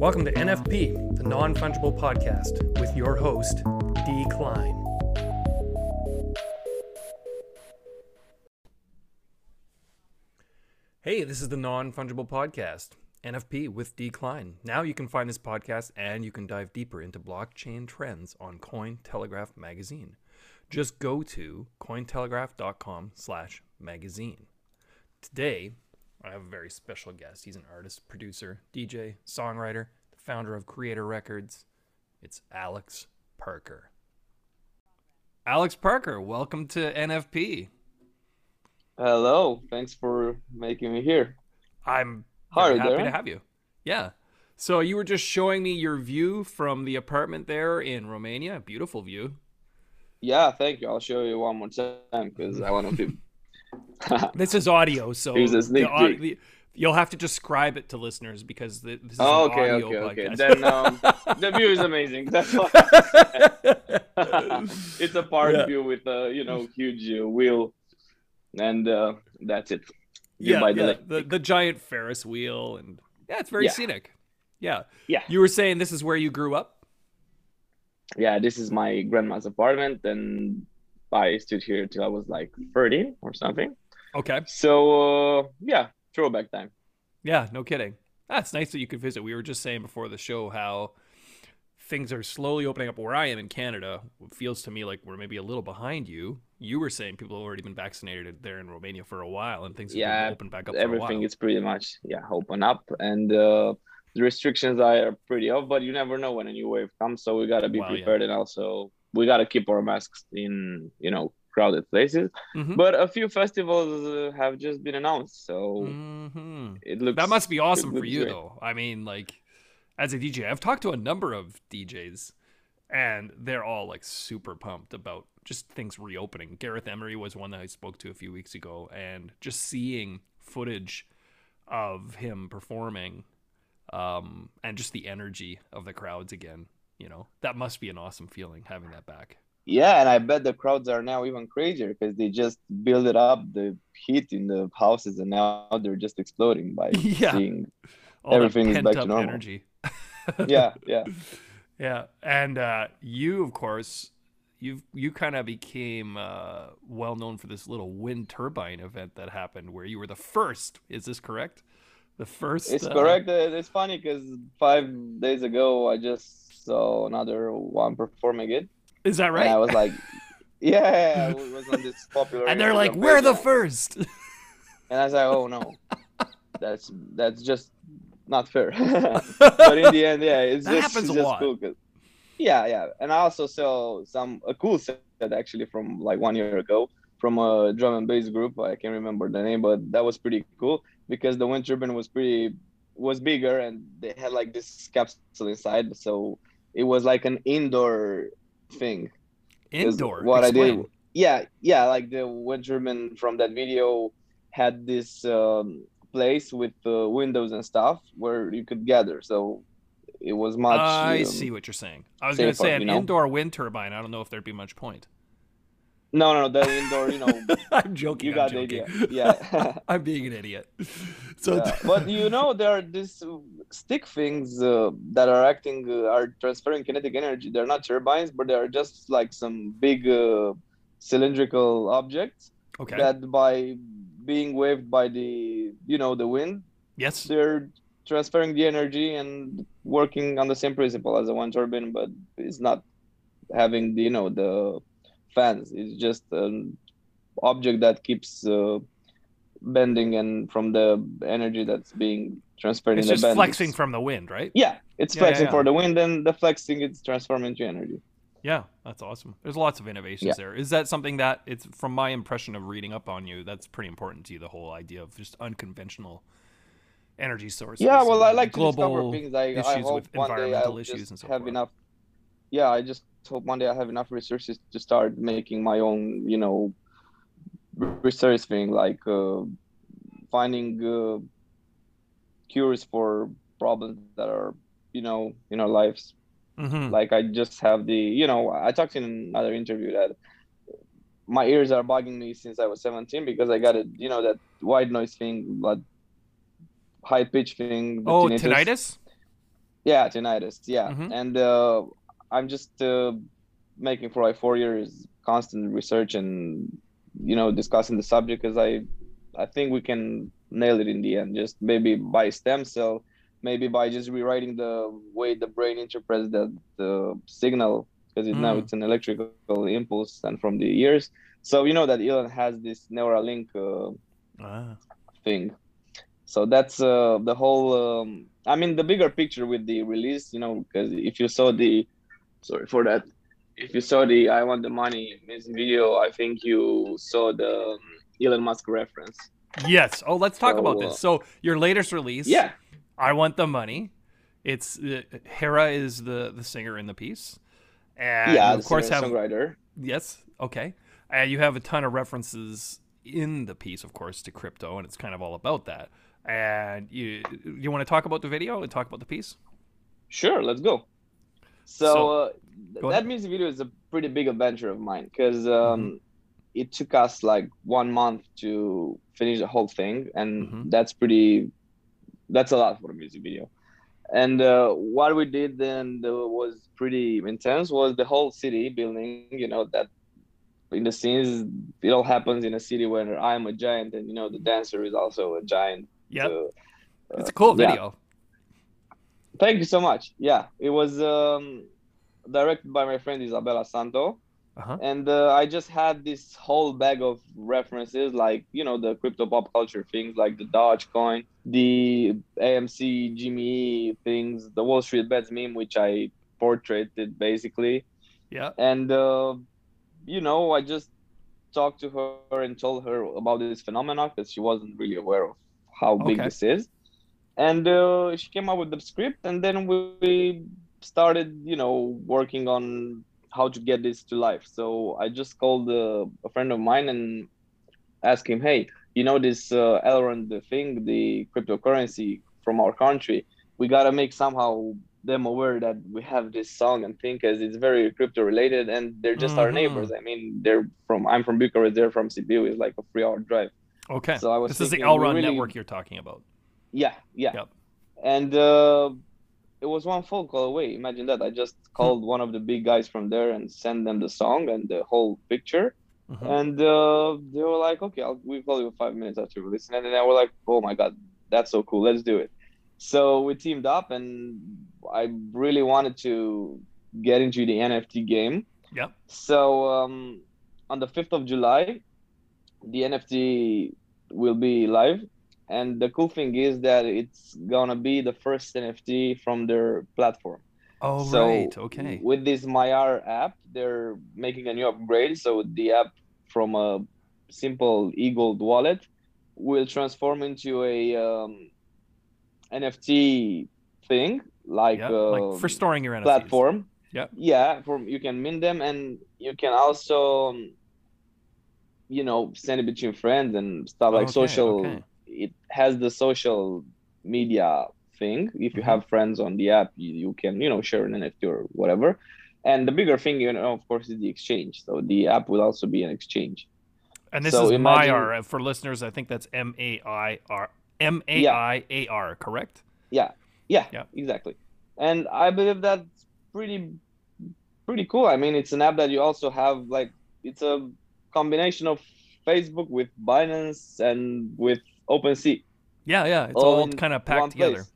Welcome to NFP, the non fungible podcast, with your host, D. Klein. Hey, this is the non fungible podcast, NFP with D. Klein. Now you can find this podcast and you can dive deeper into blockchain trends on Cointelegraph magazine. Just go to cointelegraph.com slash magazine. Today, I have a very special guest. He's an artist, producer, DJ, songwriter, the founder of Creator Records. It's Alex Parker. Alex Parker, welcome to NFP. Hello, thanks for making me here. I'm are happy there? to have you. Yeah. So you were just showing me your view from the apartment there in Romania. Beautiful view. Yeah, thank you. I'll show you one more time because I want to. This is audio, so the the- you'll have to describe it to listeners because the, this is oh, an okay, audio okay, okay. Then um, the view is amazing. That's it's a park Yeah. view with a you know huge uh, wheel, and uh, that's it. View yeah, the yeah, the the giant Ferris wheel, and yeah, it's very Yeah. scenic. Yeah. Yeah. You were saying this is where you grew up. Yeah, this is my grandma's apartment, and I stood here till I was like 13 or something. Okay. So uh, yeah, throwback time. Yeah, no kidding. That's nice that you could visit. We were just saying before the show how things are slowly opening up where I am in Canada. It feels to me like we're maybe a little behind you. You were saying people have already been vaccinated there in Romania for a while, and things have Yeah, been opened back up everything is pretty much yeah open up and uh, the restrictions are pretty off but you never know when a new wave comes so we got to be yeah. prepared and also we got to keep our masks in you know crowded places Mhm. but a few festivals uh, have just been announced so Mhm. it looks That must be awesome for you, great. though. I mean, like, as a DJ, I've talked to a number of DJs, and they're all like super pumped about just things reopening. Gareth Emery was one that I spoke to a few weeks ago, and just seeing footage of him performing, um, and just the energy of the crowds again. You know, that must be an awesome feeling having that back. yeah and i bet the crowds are now even crazier because they just build it up the heat in the houses and now they're just exploding by Yeah. seeing All Everything is back to normal. energy. yeah yeah Yeah, and uh, you, of course, you you kind of became uh, well known for this little wind turbine event that happened, where you were the first. Is this correct? The first. It's uh, correct. Uh, It's funny because five days ago I just saw another one performing it, Is that and I was like, "Yeah!" It was on this popular. And they're like, "We're the first. And I was like, "Oh no, that's that's just not fair." but in the end, yeah, it's That just, happens it's a just lot. cool. 'cause- yeah, yeah, and I also saw some a cool set actually from like one year ago from a drum and bass group. I can't remember the name, but that was pretty cool because the wind turbine was pretty was bigger and they had like this capsule inside, so it was like an indoor thing. Indoor. What I Explain. did, yeah, yeah, like the wind turbine from that video had this um, place with uh, windows and stuff where you could gather. So it was much. I um, see what you're saying. I was going to say an you know? indoor wind turbine. I don't know if there'd be much point. No, no, the indoor. You know, I'm joking. you got the idea. Yeah. I'm being an idiot. So, Yeah, but you know there are these uh, stick things uh, that are acting uh, are transferring kinetic energy they're not turbines but they are just like some big uh, cylindrical objects okay. that by being waved by the you know the wind yes. they're transferring the energy and working on the same principle as a one turbine but it's not having the you know the fans it's just an object that keeps uh, bending and from the energy that's being transferred It's in the just bend flexing from the wind, right? yeah it's Yeah, yeah, flexing yeah. for the wind and the flexing it's transformed into energy Yeah, that's awesome. There's lots of innovations Yeah. there. Is that something that it's from my impression of reading up on you? That's pretty important to you. The whole idea of just unconventional energy sources. yeah well i like to discover global things i, I issues hope with environmental issues and so have forth. enough yeah i just hope one day i have enough resources to start making my own you know research thing like uh, finding uh, cures for problems that are you know in our lives Mhm. like i just have the you know i talked in another interview that my ears are bugging me since i was 17 because i got it, you know that white noise thing but high pitch thing Oh, tinnitus. tinnitus. Yeah, tinnitus. Yeah, Mhm. and uh, I'm just uh, making for like four years constant research and you know discussing the subject because I I think we can nail it in the end. Just maybe by stem cell, maybe by just rewriting the way the brain interprets the the signal because it, now Mm. it's an electrical impulse and from the ears. So you know that Elon has this Neuralink. Uh, Ah. thing. So that's uh, the whole. Um, I mean, the bigger picture with the release, you know, because if you saw the, sorry for that, if you saw the "I Want the Money" music video, I think you saw the um, Elon Musk reference. Yes. Oh, let's talk So, about uh, this. So your latest release. Yeah, I want the money. It's uh, Hera is the the singer in the piece, and yeah. of course have songwriter. yes, okay, and you have a ton of references in the piece, of course, to crypto, and it's kind of all about that. And you you want to talk about the video and talk about the piece? Sure, let's go. So, So, uh, that music video is a pretty big adventure of mine because um, Mm-hmm. it took us like one month to finish the whole thing, and Mhm. that's pretty. That's a lot for a music video. And uh, what we did then was pretty intense. Was the whole city building? You know that in the scenes it all happens in a city where I'm a giant, and you know the dancer is also a giant. Yeah, uh, it's a cool yeah. Thank you so much. Yeah, it was um, directed by my friend Isabella Santo, Uh-huh. and uh, I just had this whole bag of references, like you know the crypto pop culture things, like the Dogecoin, the AMC Jimmy E things, the Wall Street Bets meme, which I portraited basically, Yeah. and uh, you know I just talked to her and told her about this phenomenon because she wasn't really aware of how big this is and uh, she came up with the script and then we started you know working on how to get this to life so i just called uh, a friend of mine and asked him hey you know this uh, elrond thing the cryptocurrency from our country we got to make somehow them aware that we have this song and thing because it's very crypto related and they're just our Mhm. neighbors i mean they're from i'm from bucharest they're from sibiu it's like a three hour drive Okay. So I was this is the Elrond really- network you're talking about. Yeah, yeah. Yep. And uh, it was one phone call away. Imagine that. I just called one of the big guys from there and sent them the song and the whole picture. Mhm. And uh, they were like, okay, I'll, we'll call you five minutes after we listen. And then I were like, oh my God, that's so cool. Let's do it. So we teamed up and I really wanted to get into the NFT game. Yep. So um, on the 5th of July, the NFT will be live. And the cool thing is that it's gonna be the first NFT from their platform. Oh so right. Okay. with this Maiar app, they're making a new upgrade. So the app from a simple e-gold wallet will transform into a um, NFT thing, like, Yeah. uh, like for storing your NFTs. platform. Yeah. Yeah, from you can mint them and you can also um, you know send it between friends and stuff like Okay, social okay. It has the social media thing. If you Mhm. have friends on the app, you, you can, you know, share an NFT or whatever. And the bigger thing, you know, of course, is the exchange. So the app will also be an exchange. And this So is imagine- Maiar for listeners. I think that's M A I R M A I A R. Correct. Yeah, yeah, Yeah. exactly. And I believe that's pretty, pretty cool. I mean, it's an app that you also have like it's a combination of Facebook with Binance and with OpenSea. Yeah, yeah. It's all all kind of packed together. place.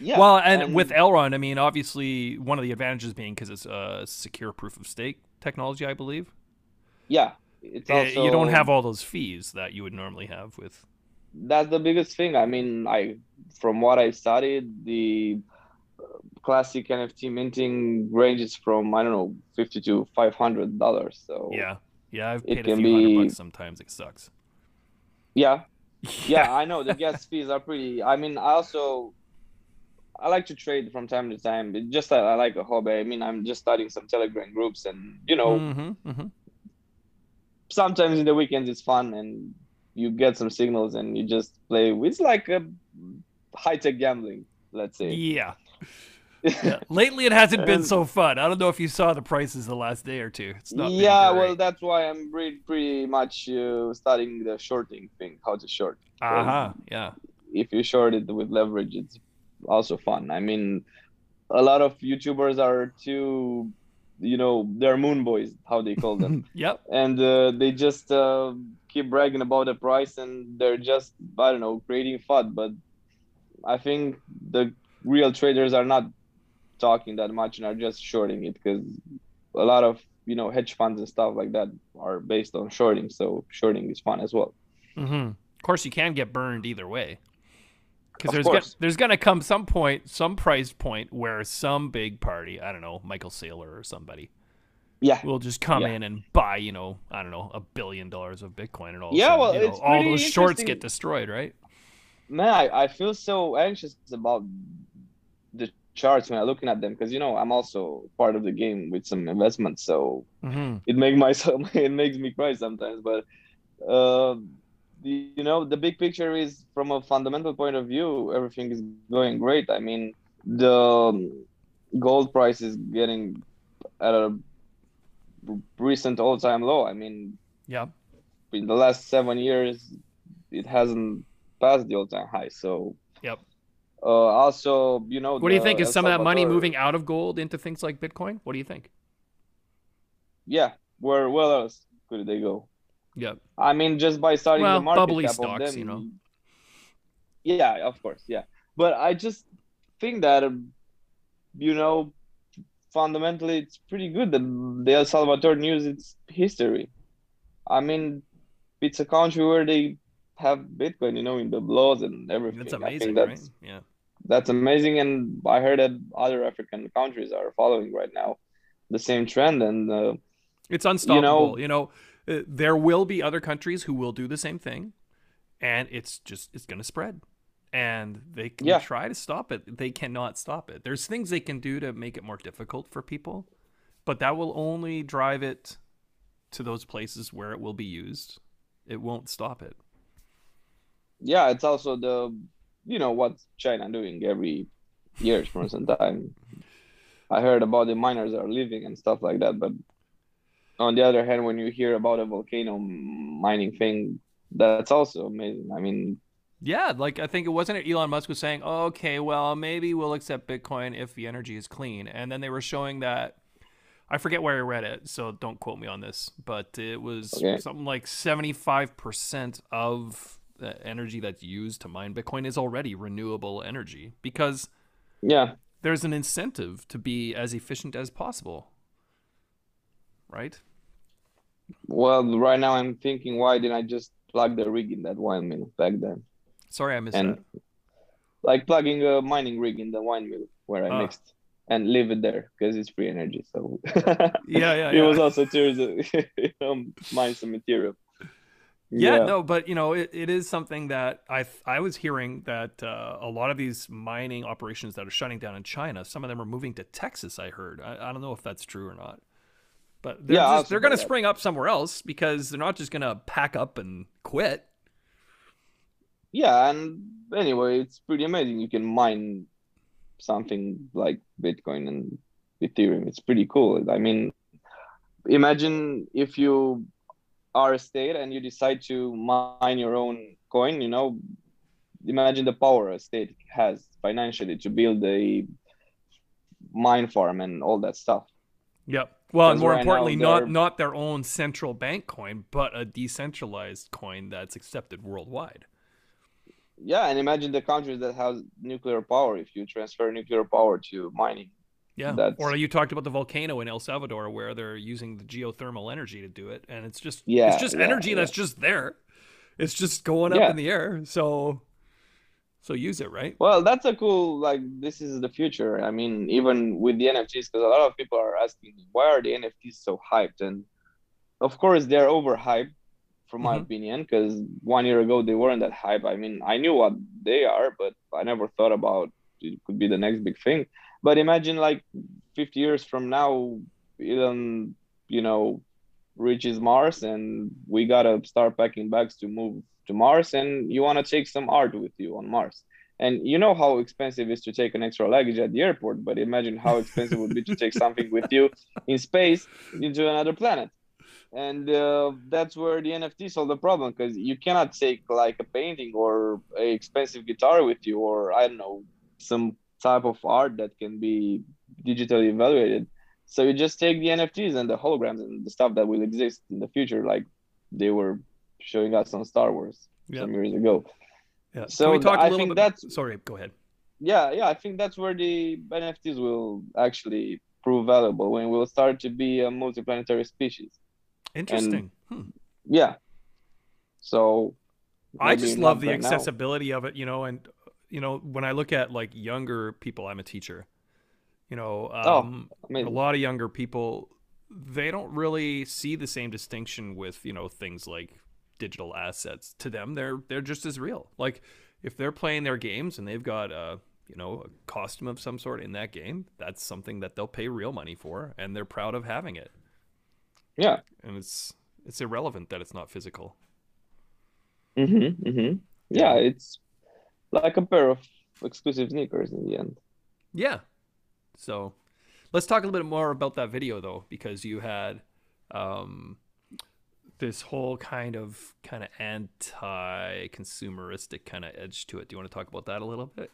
Yeah. well, and, with Elrond, I mean, obviously, one of the advantages being because it's a secure proof of stake technology, I believe. yeah, it's Eh, also you don't have all those fees that you would normally have with. that's the biggest thing. I mean, I from what I studied, the uh, classic NFT minting ranges from I don't know fifty to five hundred dollars. So Yeah, yeah. I've It paid a can few hundred be- bucks. Sometimes it sucks. yeah, yeah, I know the gas fees are pretty. I mean, I also I like to trade from time to time. It just I, I like a hobby. I mean, I'm just starting some Telegram groups, and you know, Mm-hmm, mm-hmm. sometimes in the weekends it's fun, and you get some signals, and you just play. It's like a high tech gambling, let's say. Yeah. Yeah. Lately, it hasn't been so fun. I don't know if you saw the prices the last day or two. It's not. yeah, well, that's why I'm pretty, pretty much uh, studying the shorting thing, how to short. Uh huh. Yeah. If you short it with leverage, it's also fun. I mean, a lot of YouTubers are too, you know, they're moon boys, how they call them, yep. and uh, they just uh, keep bragging about the price, and they're just I don't know creating FUD. But I think the real traders are not talking that much and are just shorting it because a lot of you know hedge funds and stuff like that are based on shorting. So shorting is fun as well. Mm-hmm. Of course, you can get burned either way. Because there's gonna, there's gonna come some point, some price point where some big party, I don't know, Michael Saylor or somebody, Yeah, will just come Yeah. in and buy, you know, I don't know, a billion dollars of Bitcoin and all. Yeah, sudden, well, you know, it's all those shorts get destroyed, right? man, I, I feel so anxious about charts when I'm looking at them because you know I'm also part of the game with some investments, so Mm-hmm. it make myself it makes me cry sometimes. But uh, the, you know the big picture is from a fundamental point of view, everything is going great. I mean the um, gold price is getting at a recent all-time low. I mean Yeah. in the last seven years, it hasn't passed the all-time high. So, Yep. Uh, also, you know, What do you think? Is some of that money moving out of gold into things like Bitcoin? What do you think? Yeah, where where else could they go? Yeah, I mean, just by starting Well, the market bubbly cap of stocks, them, you know. Yeah, of course, yeah. But I just think that, um, you know, fundamentally, it's pretty good that the El Salvador news its history. I mean, it's a country where they have Bitcoin, you know, in the laws and everything. That's I think amazing, that's right? Yeah. That's amazing and i heard that other african countries are following right now the same trend and uh, It's unstoppable. You know, know- uh, there will be other countries who will do the same thing, and it's just it's going to spread. And they can Yeah. try to stop it. They cannot stop it. There's things they can do to make it more difficult for people, but that will only drive it to those places where it will be used. It won't stop it. yeah it's also the you know what china doing every years for some time i heard about the miners are leaving and stuff like that but on the other hand when you hear about a volcano mining thing that's also amazing. I mean Yeah, like I think it wasn't it Elon Musk was saying, okay, well maybe we'll accept Bitcoin if the energy is clean, and then they were showing that I forget where I read it, so don't quote me on this, but it was Okay. something like seventy five percent of the energy that's used to mine Bitcoin is already renewable energy because yeah there's an incentive to be as efficient as possible, right? well right now i'm thinking why didn't i just plug the rig in that wine mill back then Sorry, I missed And- that. like plugging a mining rig in the wine mill where I Ah. mixed and leave it there because it's free energy. So Yeah, yeah, it yeah. was also to you know, mine some material. Yeah, no, but you know, it, it is something that I I was hearing that uh, a lot of these mining operations that are shutting down in China, some of them are moving to Texas. I heard. I, I don't know if that's true or not, but they're Yeah, just, they're going to spring up somewhere else because they're not just going to pack up and quit. Yeah, and anyway, it's pretty amazing. You can mine something like Bitcoin and Ethereum. It's pretty cool. I mean, imagine if you a state and you decide to mine your own coin, you know, imagine the power a state has financially to build a mine farm and all that stuff. Yep. Well, and more right importantly, not not their own central bank coin, but a decentralized coin that's accepted worldwide. Yeah, and imagine the countries that have nuclear power if you transfer nuclear power to mining. Yeah. That's- Or you talked about the volcano in El Salvador where they're using the geothermal energy to do it, and it's just Yeah, it's just yeah, energy yeah. that's just there. It's just going up in the air. So so use it, right? Well, that's a cool like this is the future. I mean, even with the NFTs, because a lot of people are asking why are the NFTs so hyped, and of course they're overhyped, from my Mhm. opinion, because one year ago they weren't that hype. I mean, I knew what they are, but I never thought about it could be the next big thing. But imagine like 50 years from now, Elon, you know, reaches Mars, and we gotta start packing bags to move to Mars, and you wanna take some art with you on Mars. And you know how expensive it is to take an extra luggage at the airport, but imagine how expensive it would be to take something with you in space into another planet. And uh, that's where the NFT solve the problem because you cannot take like a painting or a expensive guitar with you, or I don't know, some type of art that can be digitally evaluated. So you just take the NFTs and the holograms and the stuff that will exist in the future, like they were showing us on Star Wars Yeah. some years ago. Yeah. So Can we talk a I little think bit? that's- Sorry, go ahead. Yeah, yeah, I think that's where the NFTs will actually prove valuable when we'll start to be a multiplanetary species. Interesting. Hmm. Yeah. So I just love the right now. accessibility of it, you know, and you know, when I look at like younger people, I'm a teacher. You know, Oh, um, a lot of younger people, they don't really see the same distinction with you know things like digital assets. To them, they're they're just as real. Like if they're playing their games and they've got a you know a costume of some sort in that game, that's something that they'll pay real money for, and they're proud of having it. Yeah. And it's it's irrelevant that it's not physical. Mm-hmm, mm-hmm. Yeah, it's like a pair of exclusive sneakers in the end. Yeah. So let's talk a little bit more about that video though, because you had um, this whole kind of kind of anti-consumeristic kind of edge to it. Do you want to talk about that a little bit?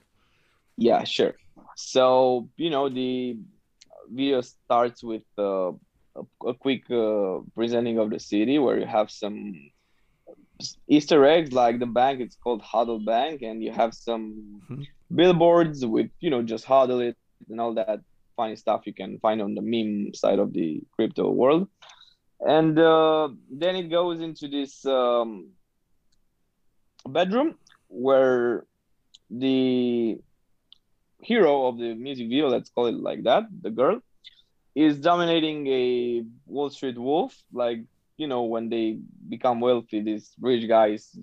Yeah, sure. So, you know, the video starts with uh, a, a quick uh, presenting of the city where you have some Easter eggs, like the bank, it's called HODL Bank, and you have some Mhm. billboards with, you know, just hodl it and all that funny stuff you can find on the meme side of the crypto world. And uh, then it goes into this um, bedroom where the hero of the music video, let's call it like that, the girl, is dominating a Wall Street wolf. Like, you know, when they become wealthy, these rich guys,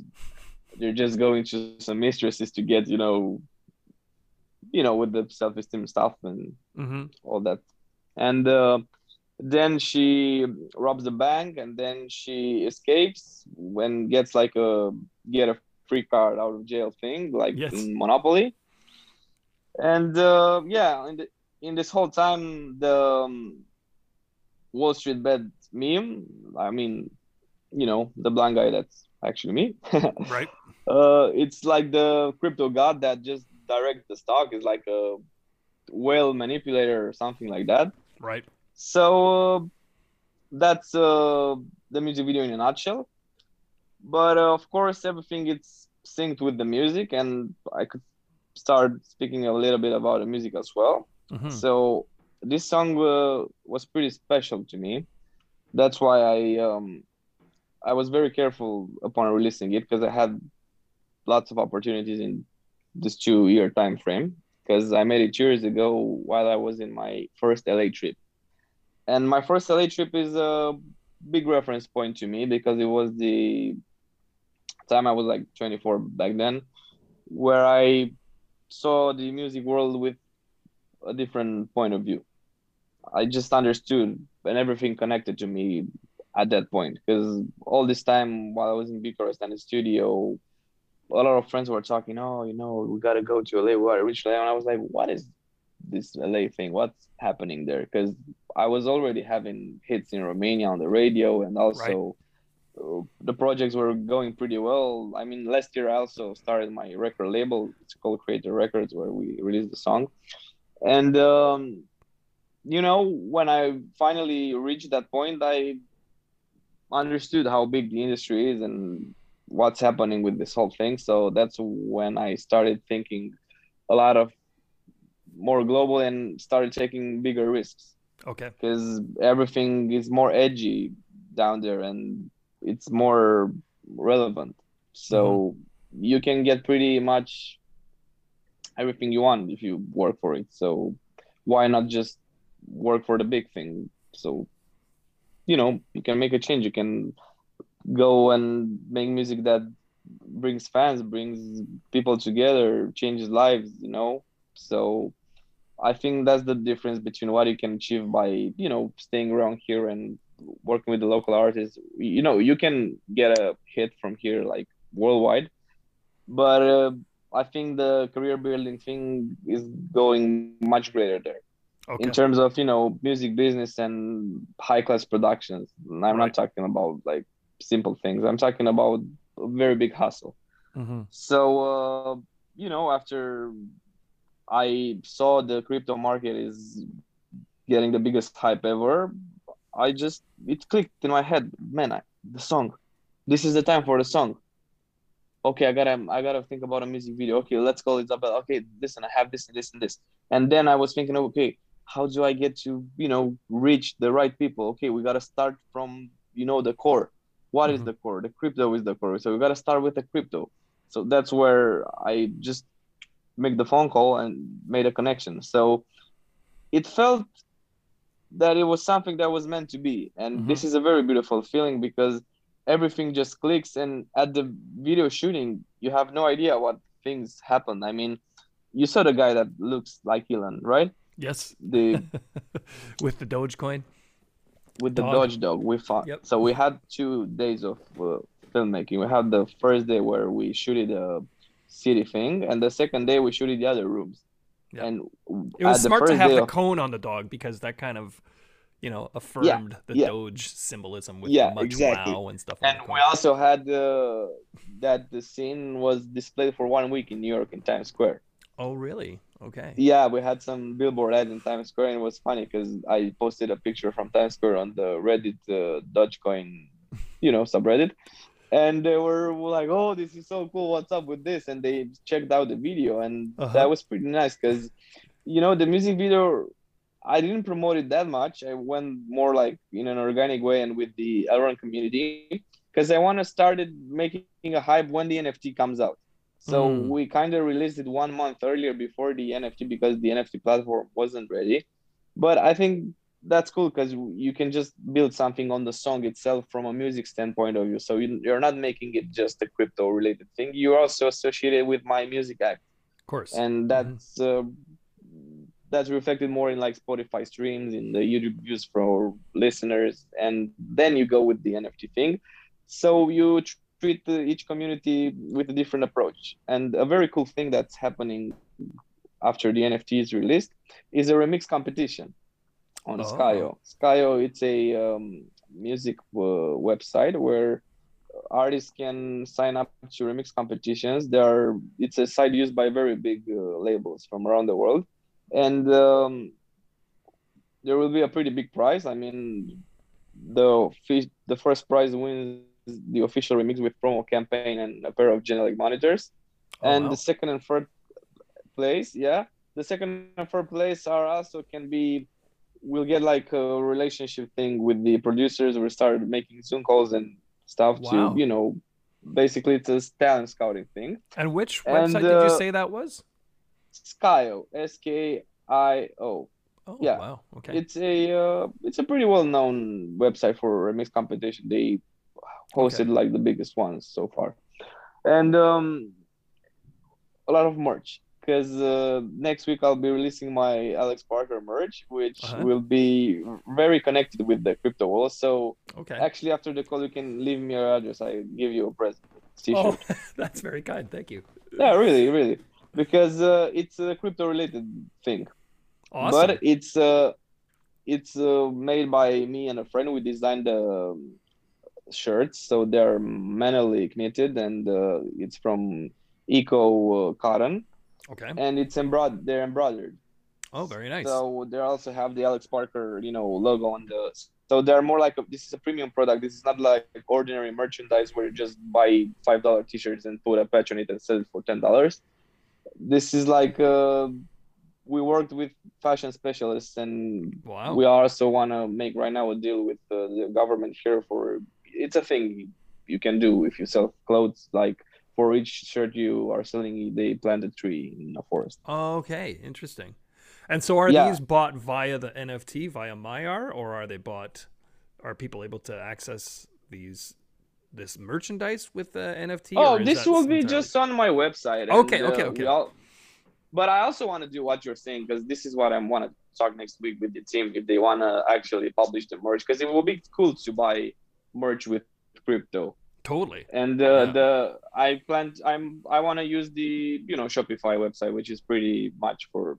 they're just going to some mistresses to get, you know, you know, with the self-esteem stuff and Mm-hmm. all that. And uh, then she robs the bank and then she escapes when gets like a get a free card out of jail thing, like Yes. in Monopoly. And uh, yeah, in, the, in this whole time, the um, Wall Street bet meme, I mean, you know, the blind guy that's actually me. Right. uh, it's like the crypto god that just directs the stock is like a whale manipulator or something like that. Right. So uh, that's uh, the music video in a nutshell. But uh, of course, everything it's synced with the music, and I could start speaking a little bit about the music as well. Mhm. So this song uh, was pretty special to me. That's why I um, I was very careful upon releasing it because I had lots of opportunities in this two year time frame because I made it two years ago while I was in my first LA trip. And my first LA trip is a big reference point to me because it was the time I was like 24 back then, where I saw the music world with a different point of view. I just understood and everything connected to me at that point because all this time while I was in Bucharest and the studio, a lot of friends were talking, oh, you know, we gotta go to LA, we reach LA. And I was like, what is this LA thing? What's happening there? Because I was already having hits in Romania on the radio and also uh, the projects were going pretty well. I mean, last year I also started my record label. It's called Creator Records, where we released the song. And um, you know, when I finally reached that point, I understood how big the industry is and what's happening with this whole thing. So that's when I started thinking a lot of more global and started taking bigger risks Okay. because everything is more edgy down there and it's more relevant. So you can get pretty much everything you want if you work for it. So why not just work for the big thing? So you know, you can make a change. You can go and make music that brings fans, brings people together, changes lives, you know. So I think that's the difference between what you can achieve by, you know, staying around here and working with the local artists. You know, you can get a hit from here like worldwide, but uh, I think the career building thing is going much greater there Okay. in terms of you know music business and high class productions. I'm Right. not talking about like simple things. I'm talking about a very big hustle. hmm So uh, you know, after I saw the crypto market is getting the biggest hype ever. I just it clicked in my head, man. I, the song, this is the time for the song. Okay, I gotta I gotta think about a music video. Okay, let's call Isabel. Okay, listen, I have this and this and this, and then I was thinking, okay, how do I get to you know reach the right people? Okay, we gotta start from you know the core. What mm-hmm. is the core? The crypto is the core. So we gotta start with the crypto. So that's where I just make the phone call and made a connection. So it felt that it was something that was meant to be. And mm-hmm. this is a very beautiful feeling because everything just clicks. And at the video shooting, you have no idea what things happen. I mean, you saw the guy that looks like Elon, right? Yes. The with the Dogecoin. With the dog. Doge dog, we fought. Yep. So we had two days of uh, filmmaking. We had the first day where we shooted a city thing, and the second day we shooted the other rooms. Yep. And it was smart to have the of... cone on the dog because that kind of, you know, affirmed yeah, the yeah. Doge symbolism with yeah, much exactly. wow and stuff. And we also had uh, that the scene was displayed for one week in New York in Times Square. Oh, really? Okay. Yeah, we had some billboard ads in Times Square, and it was funny because I posted a picture from Times Square on the Reddit uh, Dogecoin, you know, subreddit, and they were like, "Oh, this is so cool! What's up with this?" And they checked out the video, and uh-huh. that was pretty nice because, you know, the music video. I didn't promote it that much. I went more like in an organic way and with the Elrond community because I want to start making a hype when the NFT comes out. So mm. we kind of released it one month earlier before the NFT because the NFT platform wasn't ready. But I think that's cool because you can just build something on the song itself from a music standpoint of view. So you're not making it just a crypto related thing. You're also associated with my music act, of course, and mm-hmm. that's uh, that's reflected more in like Spotify streams, in the YouTube views for listeners, and then you go with the NFT thing. So you treat each community with a different approach. And a very cool thing that's happening after the NFT is released is a remix competition on oh. Skio. Skio, it's a um, music uh, website where artists can sign up to remix competitions. There are it's a site used by very big uh, labels from around the world, and um, there will be a pretty big prize. I mean, the the first prize wins the official remix with promo campaign and a pair of Genelec monitors, oh, and wow. the second and third place, yeah, the second and third place are also can be we'll get like a relationship thing with the producers. We started making Zoom calls and stuff wow. to, you know, basically it's a talent scouting thing. And which website and, uh, did you uh, say that was? Skio, S K I O. Oh, yeah. Wow. Okay. It's a uh, it's a pretty well known website for remix competition. They hosted okay. like the biggest ones so far, and um, a lot of merch because uh, next week I'll be releasing my Alex Parker merch, which uh-huh. will be very connected with the crypto world. So okay. actually, after the call, you can leave me your address. I give you a present. T-shirt. Oh, that's very kind. Thank you. Yeah, really, really, because uh, it's a crypto-related thing. Awesome. But it's uh, it's uh, made by me and a friend. We designed the um, shirts, so they're manually knitted, and uh, it's from Eco uh, Cotton Okay. And it's embroidered. They're embroidered. Oh, very nice. So they also have the Alex Parker, you know, logo on the. So they're more like a, this is a premium product. This is not like ordinary merchandise where you just buy five dollar t-shirts and put a patch on it and sell it for ten dollars. This is like uh, we worked with fashion specialists and wow. we also want to make right now a deal with uh, the government here for it's a thing you can do if you sell clothes like for each shirt you are selling, they plant a tree in a forest. Okay, interesting. And so, are yeah. these bought via the NFT via Maiar, or are they bought? Are people able to access these this merchandise with the NFT? Oh, this will be entirely... just on my website. Okay, and, okay, uh, okay. All... But I also want to do what you're saying because this is what I want to talk next week with the team if they want to actually publish the merch because it will be cool to buy merch with crypto Totally. And uh, yeah. the I plan I'm I want to use the you know Shopify website, which is pretty much for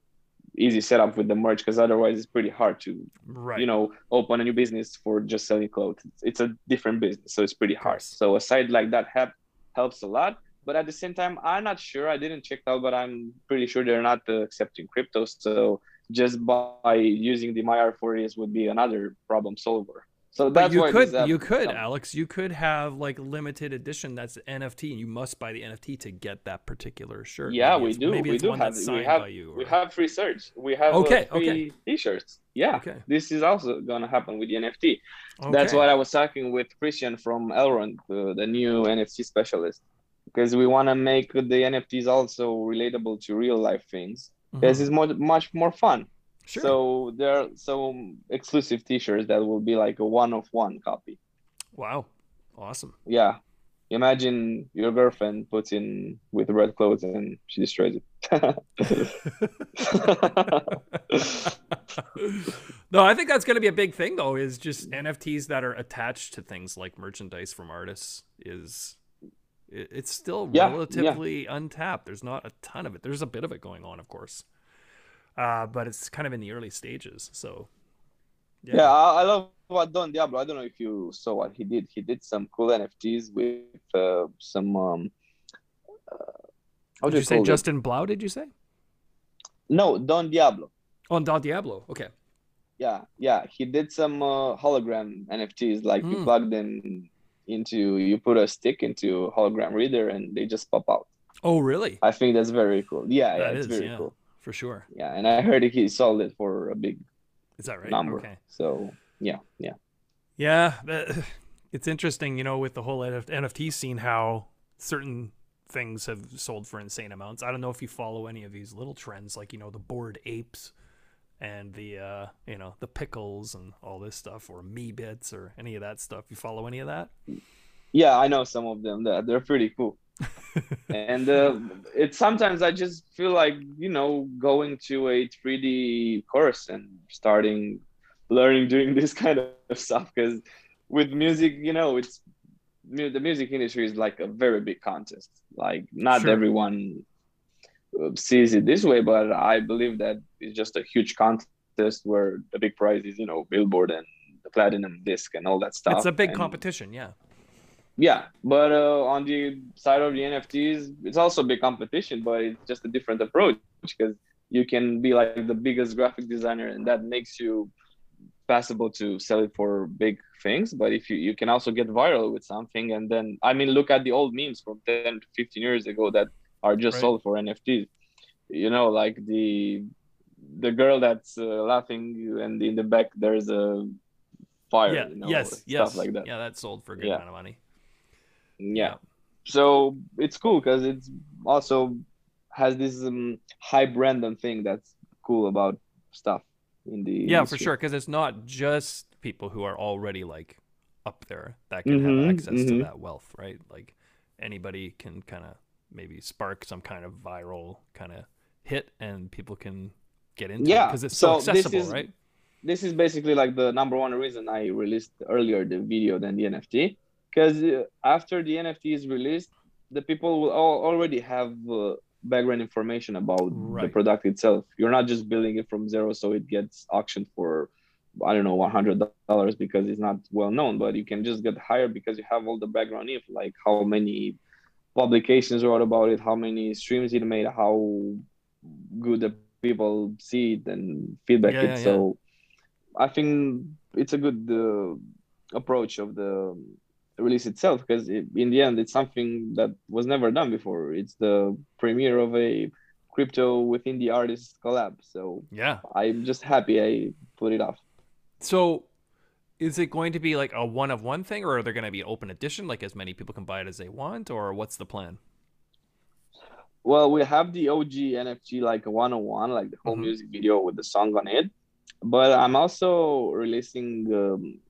easy setup with the merch because otherwise it's pretty hard to right. you know open a new business for just selling clothes. It's, a different business, so it's pretty hard. So a site like that help, helps a lot. but at the same time, I'm not sure. I didn't check out, but I'm pretty sure they're not uh, accepting crypto. So just by using the MyR4s would be another problem solver. So But that's you could you could come. Alex, you could have like limited edition that's NFT and you must buy the NFT to get that particular shirt. Yeah, Maybe we do. Maybe we do have. We have. you. We have free search. We have Okay, uh, free okay. T-shirts. Yeah. Okay. This is also gonna happen with the NFT. That's what I was talking with Christian from Elrond, the, the new NFT specialist, because we want to make the NFTs also relatable to real life things. Because Mhm. it's more, much more fun. Sure. So there are some exclusive T-shirts that will be like a one of one copy. wow. Awesome. Yeah. Imagine your girlfriend puts in with red clothes and she destroys it. no, I think that's going to be a big thing though is just NFTs that are attached to things like merchandise from artists is it's still Yeah, yeah. relatively untapped. There's not a ton of it. There's a bit of it going on, of course. Uh, but it's kind of in the early stages. So Yeah, I, I love what Don Diablo. I don't know if you saw what he did. He did some cool NFTs with uh, some. Um, uh, how Did you say call it? Justin Blau, did you say? No, Don Diablo. Oh, Don Diablo. Okay. Yeah, yeah. He did some uh, hologram NFTs. Like you Mm. plug them into, you put a stick into a hologram reader, and they just pop out. Oh, really? I think that's very cool. Yeah, yeah, That it's is, very yeah. cool. For sure. Yeah, and I heard he sold it for a big Is that right? number. Okay. So yeah, yeah. Yeah, that, it's interesting, you know, with the whole NFT scene, how certain things have sold for insane amounts. I don't know if you follow any of these little trends, like you know the bored apes and the uh, you know the pickles and all this stuff, or Meebits or any of that stuff. You follow any of that? Yeah, I know some of them. That they're pretty cool. And uh, it sometimes I just feel like you know going to a 3D course and starting learning doing this kind of stuff because with music, you know, it's the music industry is like a very big contest. Like not Sure. everyone uh, sees it this way, but I believe that it's just a huge contest where the big prize is you know Billboard and the platinum disc and all that stuff. it's a big And- competition, yeah. Yeah, but uh, on the side of the NFTs, it's also a big competition, but it's just a different approach because you can be like the biggest graphic designer, and that makes you passable to sell it for big things. But if you you can also get viral with something, and then I mean, look at the old memes from ten to fifteen years ago that are just Right. sold for NFTs. You know, like the the girl that's uh, laughing, and in the back there's a fire. yeah. you know, yes. stuff Yes. like that. Yeah, that sold for a good Yeah. amount of money. Yeah so it's cool because it's also has this um, high brandon thing that's cool about stuff in the Yeah, for sure, because it's not just people who are already like up there that can Mhm, have access to mhm. that wealth, right? Like anybody can kind of maybe spark some kind of viral kind of hit, and people can get into it Yeah, because it's so, so this accessible, is- right? this is basically like the number one reason i released earlier the video than the nft because after the nft is released the people will all already have uh, background information about the product itself. You're not just building it from zero so it gets auctioned for i don't know 100 dollars because it's not well known but you can just get higher because you have all the background info like how many publications wrote about it how many streams it made how good the people see it and feedback Yeah, it. yeah, yeah. so i think it's a good uh, approach of the release itself because it, in the end it's something that was never done before it's the premiere of a crypto within the artist collab so Yeah. i'm just happy i put it off So, is it going to be like a one of one thing, or are there going to be open edition, like as many people can buy it as they want, or what's the plan? Well, we have the OG NFT like a 101, like the whole Mhm. music video with the song on it. But I'm also releasing um,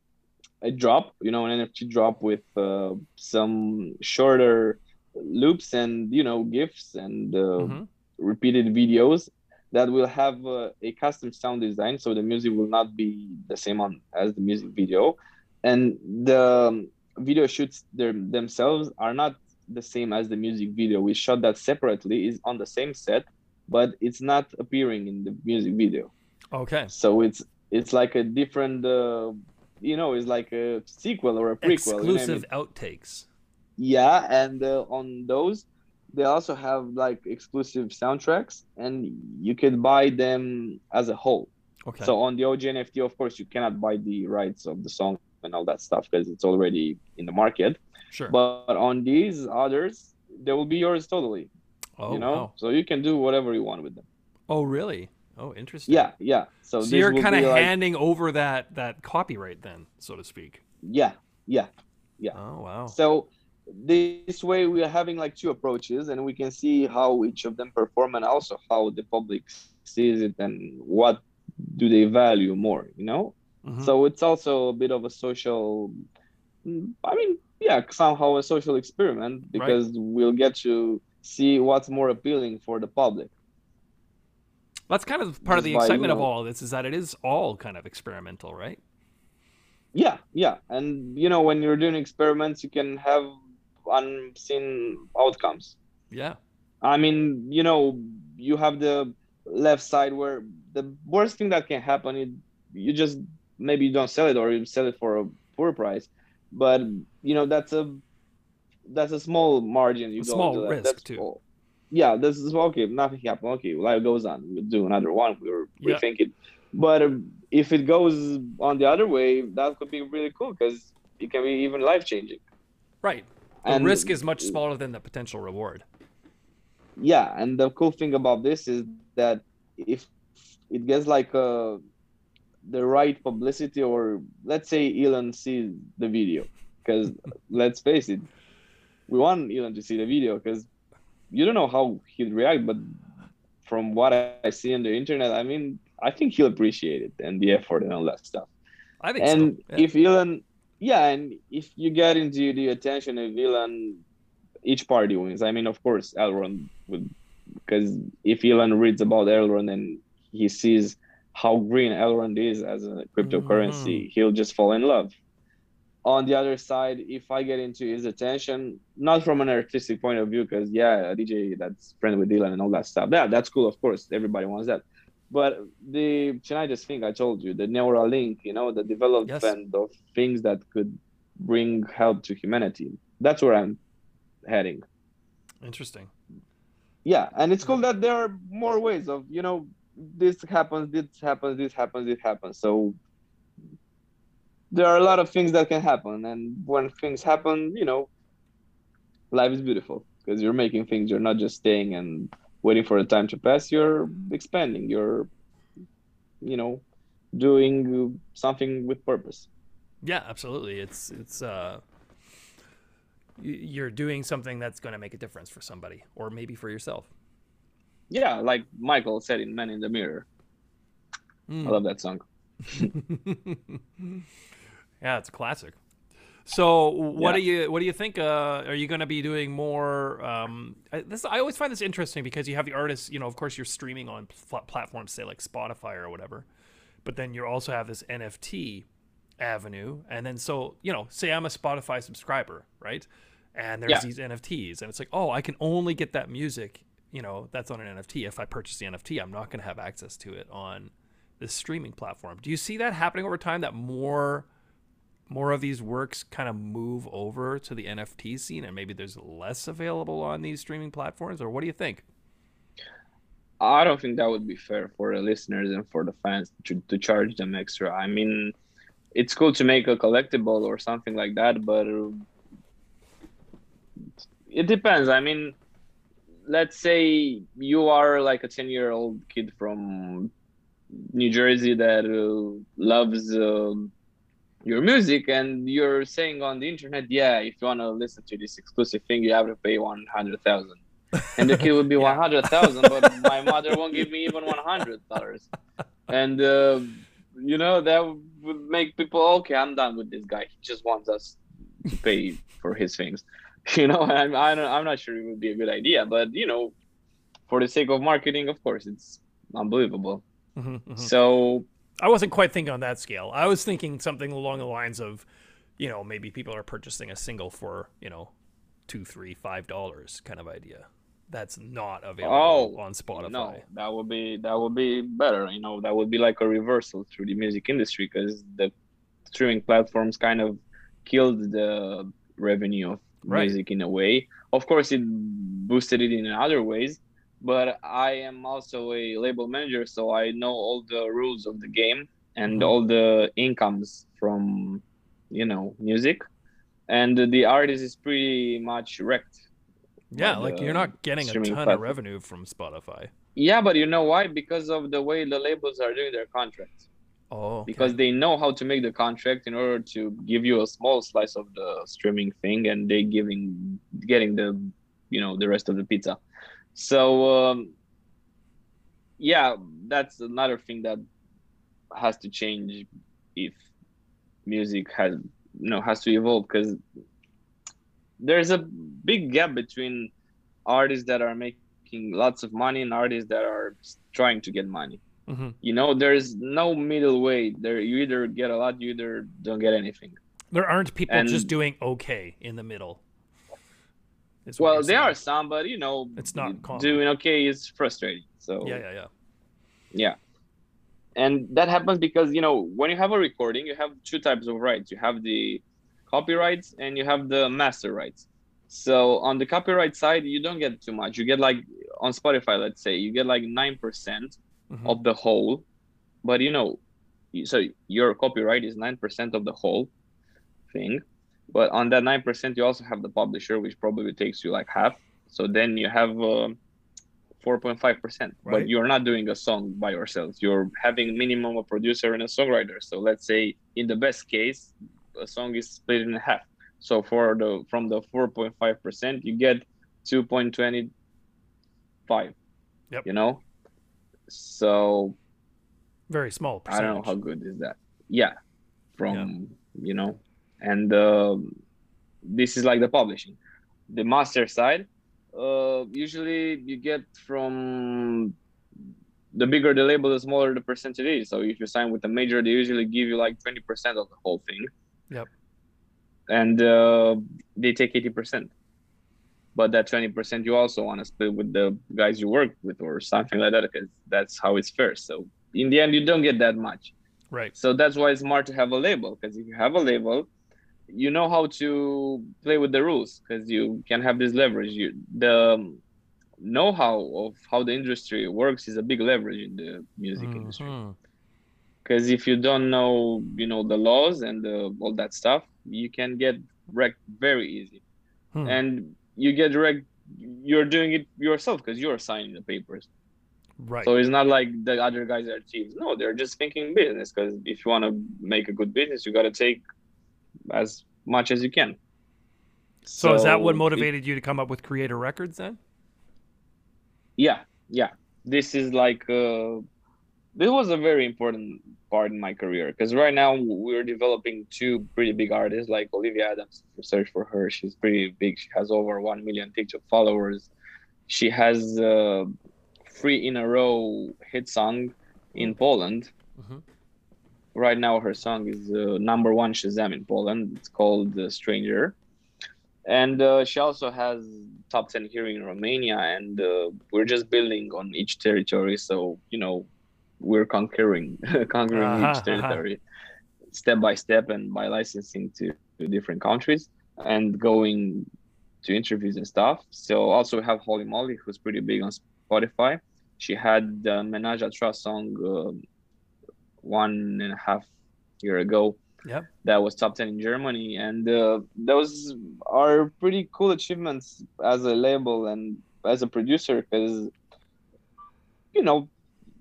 a drop, you know, an NFT drop with uh, some shorter loops and, you know, GIFs and uh, Mhm. repeated videos that will have uh, a custom sound design. So the music will not be the same on as the music video. And the um, video shoots their, themselves are not the same as the music video. We shot that separately, is on the same set, but it's not appearing in the music video. Okay. So it's it's like a different, uh, you know, it's like a sequel or a prequel. you know what I mean? Exclusive outtakes. Yeah, and uh, on those they also have like exclusive soundtracks, and you could buy them as a whole. Okay. So on the OG NFT, of course, you cannot buy the rights of the song and all that stuff because it's already in the market. sure. But on these others, they will be yours totally. oh, you know, wow. so you can do whatever you want with them. Oh, really? Oh, interesting. Yeah, yeah. So, So, you're kind of like- handing over that that copyright then, so to speak. yeah, yeah. Yeah. Oh, wow. So this way we are having like two approaches, and we can see how each of them perform, and also how the public sees it, and what do they value more. You know. Mhm. So it's also a bit of a social. I mean, yeah, somehow a social experiment because we'll get to see what's more appealing for the public. That's kind of part of the by, you excitement of all of this is that it is all kind of experimental, right? Yeah, yeah, and you know when you're doing experiments, you can have unseen outcomes. Yeah. I mean, you know, you have the left side where the worst thing that can happen is you just maybe you don't sell it or you sell it for a poor price, but you know that's a that's a small margin. You A go small into that. risk, That's too. all. Yeah, this is okay. Nothing happened. Okay, life goes on. We'll do another one. We're Yeah. rethinking. But um, if it goes on the other way, that could be really cool because it can be even life changing. Right. The risk is much smaller than the potential reward. yeah and the cool thing about this is that if it gets like uh the right publicity or let's say elon sees the video because let's face it we want elon to see the video because you don't know how he'd react but from what i see on the internet i mean i think he'll appreciate it and the effort and all that stuff I think and so. Yeah. if Elon, yeah, and if you get into the attention of Elon, each party wins. I mean, of course, Elrond would, because if Elon reads about Elrond and he sees how green Elrond is as a cryptocurrency, Mm-hmm. he'll just fall in love. On the other side, if I get into his attention, not from an artistic point of view, because yeah, a DJ that's friend with Elon and all that stuff, yeah, that's cool. Of course, everybody wants that but the tinnitus thing I told you, the Neuralink, you know, the development of things that could bring help to humanity. That's where I'm heading. Interesting. Yeah, and it's cool that there are more ways of, you know, this happens, this happens, this happens, this happens. So there are a lot of things that can happen, and when things happen, you know, life is beautiful because you're making things. You're not just staying and waiting for the time to pass. You're expanding. You're, you know, doing something with purpose. Yeah, absolutely. It's it's uh you're doing something that's going to make a difference for somebody or maybe for yourself. Yeah, like Michael said in Man in the Mirror. Mm. I love that song. yeah, it's a classic. So, what Yeah. do you what do you think? Uh, are you going to be doing more? Um, I, this I always find this interesting because you have the artists. You know, of course, you're streaming on pl- platforms, say like Spotify or whatever, but then you also have this NFT avenue, and then so you know, say I'm a Spotify subscriber, right? And there's Yeah. these NFTs, and it's like, oh, I can only get that music, you know, that's on an NFT. If I purchase the NFT, I'm not going to have access to it on this streaming platform. Do you see that happening over time? That more more of these works kind of move over to the NFT scene, and maybe there's less available on these streaming platforms, or what do you think? I don't think that would be fair for the listeners and for the fans to, to charge them extra. I mean, it's cool to make a collectible or something like that, but uh, it depends. I mean, let's say you are like a 10 year old kid from New Jersey that uh, loves um your music, and you're saying on the internet, yeah, if you want to listen to this exclusive thing, you have to pay 100,000 and the kid would be Yeah. 100,000 but my mother won't give me even 100 dollars. And uh, you know that would make people okay I'm done with this guy. He just wants us to pay for his things. You know I'm, I don't, I'm not sure it would be a good idea but you know for the sake of marketing of course it's unbelievable. Mhm, mhm. so I wasn't quite thinking on that scale. I was thinking something along the lines of, you know, maybe people are purchasing a single for, you know, two, three, five dollars kind of idea. That's not available Oh, on Spotify. No, that would be that would be better. You know, that would be like a reversal through the music industry because the streaming platforms kind of killed the revenue of Right. music in a way. of course it boosted it in other ways but i am also a label manager so i know all the rules of the game and Mhm. all the incomes from you know music. And the artist is pretty much wrecked Yeah, like you're not getting a ton streaming of revenue from Spotify. yeah but you know why? Because of the way the labels are doing their contracts. Oh, because they know how to make the contract in order to give you a small slice of the streaming thing and they giving getting the you know the rest of the pizza so um, yeah that's another thing that has to change if music has you know has to evolve because there's a big gap between artists that are making lots of money and artists that are trying to get money. Hmm you know there's no middle way. There you either get a lot you either don't get anything. There aren't people And- just doing okay in the middle. Well there are some but you know It's not common. doing okay is frustrating so. Yeah, yeah, yeah. yeah. And that happens because you know when you have a recording you have two types of rights. You have the copyrights and you have the master rights. So on the copyright side you don't get too much. You get like on spotify let's say you get like 9% Mhm. of the whole but you know so your copyright is 9% of the whole thing but on that 9% you also have the publisher which probably takes you like half. So then you have uh, 4.5% Right. but you're not doing a song by yourself. You're having minimum a producer and a songwriter. So let's say in the best case a song is split in half. So for the from the 4.5% you get 2.25 Yep. you know? So Very small I don't know how good is that. Yeah, from you know, and um, this is like the publishing. The master side, uh, usually you get from the bigger the label, the smaller the percentage is. So if you sign with a major, they usually give you like twenty percent of the whole thing. Yep. And uh, they take eighty percent. But that twenty percent you also want to split with the guys you work with or something like that, because that's how it's fair. So in the end, you don't get that much. Right. So that's why it's smart to have a label because if you have a label, you know how to play with the rules because you can have this leverage. You the um, know-how of how the industry works is a big leverage in the music industry. Mhm. Because if you don't know, you know the laws and the, all that stuff, you can get wrecked very easy. Hmm. And you get wrecked. You're doing it yourself because you're signing the papers. Right. So it's not like the other guys are thieves. No, they're just thinking business. Because if you want to make a good business, you got to take as much as you can. So, is that what it- motivated you to come up with Creator Records then? yeah, yeah. This is like uh, this was a very important part in my career because right now we're developing two pretty big artists like Olivia Addams. If search for her, she's pretty big. She has over one million TikTok followers. She has uh, three in a row hit song in Poland. Mhm. Right now, her song is uh, number one Shazam in Poland. It's called uh, Stranger. And uh, she also has top 10 here in Romania. And uh, we're just building on each territory. So, you know, we're conquering, conquering Uh-huh, each territory step by step and by licensing to, to different countries and going to interviews and stuff. So also we have Holly Molly, who's pretty big on Spotify. She had the Menage a Trois song uh, one and a half year ago. Yep. That was top 10 in Germany. And uh, those are pretty cool achievements as a label and as a producer because, you know,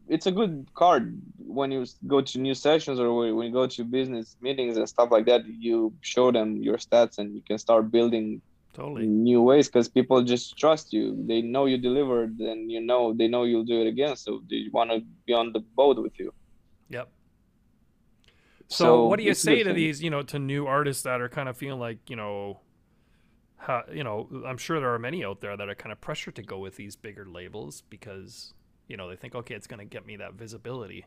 it's a good card when you go to new sessions or when you go to business meetings and stuff like that. You show them your stats and you can start building Totally. new ways because people just trust you. They know you delivered, and you know they know you'll do it again. So they want to be on the boat with you. Yep. So, So what do you say to these, you know, to new artists that are kind of feeling like, you know, how, you know, I'm sure there are many out there that are kind of pressured to go with these bigger labels because, you know, they think, okay, it's going to get me that visibility.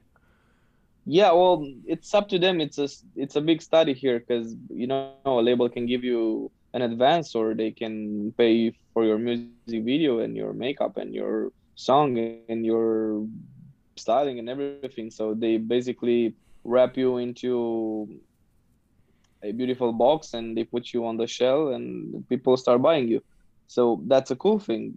Yeah, well, it's up to them. It's a it's a big study here because you know a label can give you an advance or they can pay for your music video and your makeup and your song and your styling and everything. So they basically wrap you into a beautiful box and they put you on the shell and people start buying you. So that's a cool thing.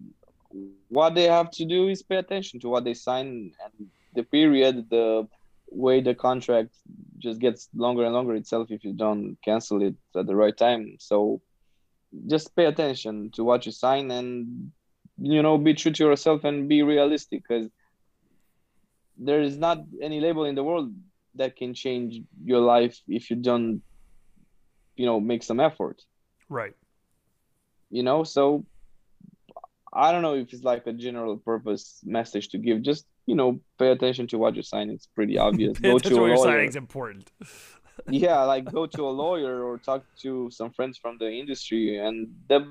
What they have to do is pay attention to what they sign and the period, the way the contract just gets longer and longer itself if you don't cancel it at the right time. So just pay attention to what you sign and you know be true to yourself and be realistic because there is not any label in the world that can change your life if you don't you know make some effort. Right. You know so i don't know if it's like a general purpose message to give. Just you know pay attention to what you're signing it's pretty obvious. Go to a lawyer. signing is important. Yeah like go to a lawyer or talk to some friends from the industry and the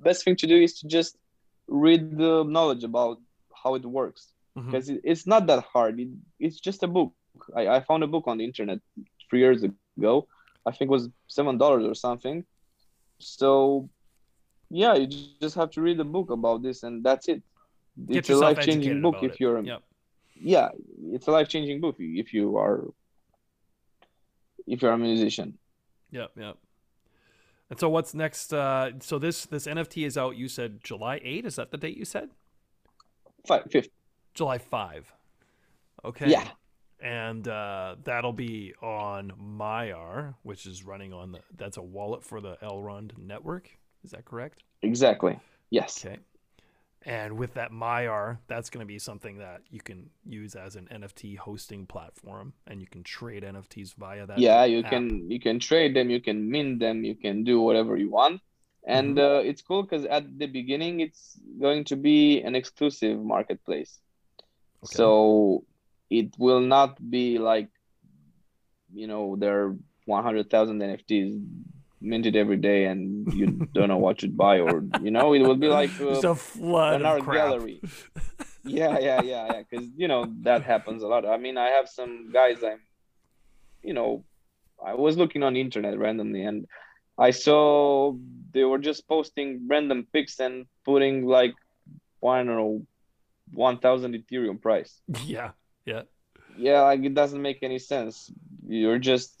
best thing to do is to just read the knowledge about how it works. Because mm-hmm. it's not that hard. It, it's just a book I, I found a book on the internet three years ago i think it was seven dollars or something so yeah you just have to read the book about this and that's it Get it's a life-changing book if it. you're yep. yeah it's a life-changing book if you are if you're a musician. Yep, yep. And so what's next? Uh, so this this NFT is out. You said July 8. Is that the date you said? Five, fifth. July 5. Okay. Yeah. And uh, that'll be on Maiar, which is running on the. That's a wallet for the Elrond network. Is that correct? Exactly. Yes. Okay. And with that Maiar, that's going to be something that you can use as an NFT hosting platform, and you can trade NFTs via that. Yeah, you app. can you can trade them, you can mint them, you can do whatever you want, and mm-hmm. uh, it's cool because at the beginning it's going to be an exclusive marketplace, okay. so it will not be like, you know, there are one hundred thousand NFTs minted every day and you don't know what to buy or you know it will be like uh, a flood an art gallery. Yeah yeah yeah yeah because you know that happens a lot. I mean i have some guys i'm you know i was looking on the internet randomly and i saw they were just posting random pics and putting like i don't know 1000 ethereum price. Yeah yeah. Yeah like it doesn't make any sense. You're just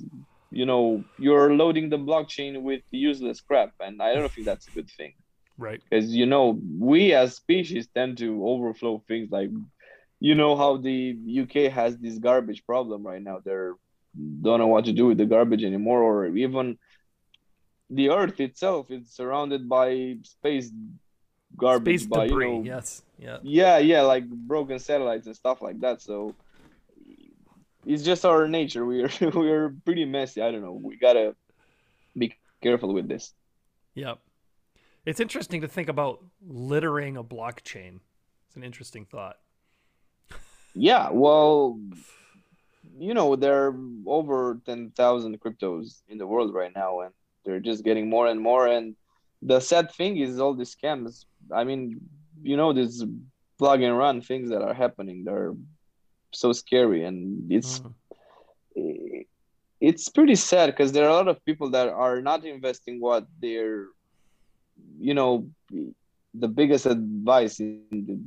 you know you're loading the blockchain with useless crap and i don't think that's a good thing. Right. Because you know we as species tend to overflow things like you know how the uk has this garbage problem right now? They're don't know what to do with the garbage anymore or even the earth itself is surrounded by space garbage space by debris, you know yes yeah yeah yeah like broken satellites and stuff like that so it's just our nature. We are we are pretty messy. I don't know. We gotta be careful with this. Yep. It's interesting to think about littering a blockchain. It's an interesting thought. Yeah, well, you know, there are over 10,000 cryptos in the world right now, and they're just getting more and more. And the sad thing is, all these scams. I mean, you know, these plug and run things that are happening. They're so scary and it's mm. it's pretty sad because there are a lot of people that are not investing what they're you know the biggest advice in the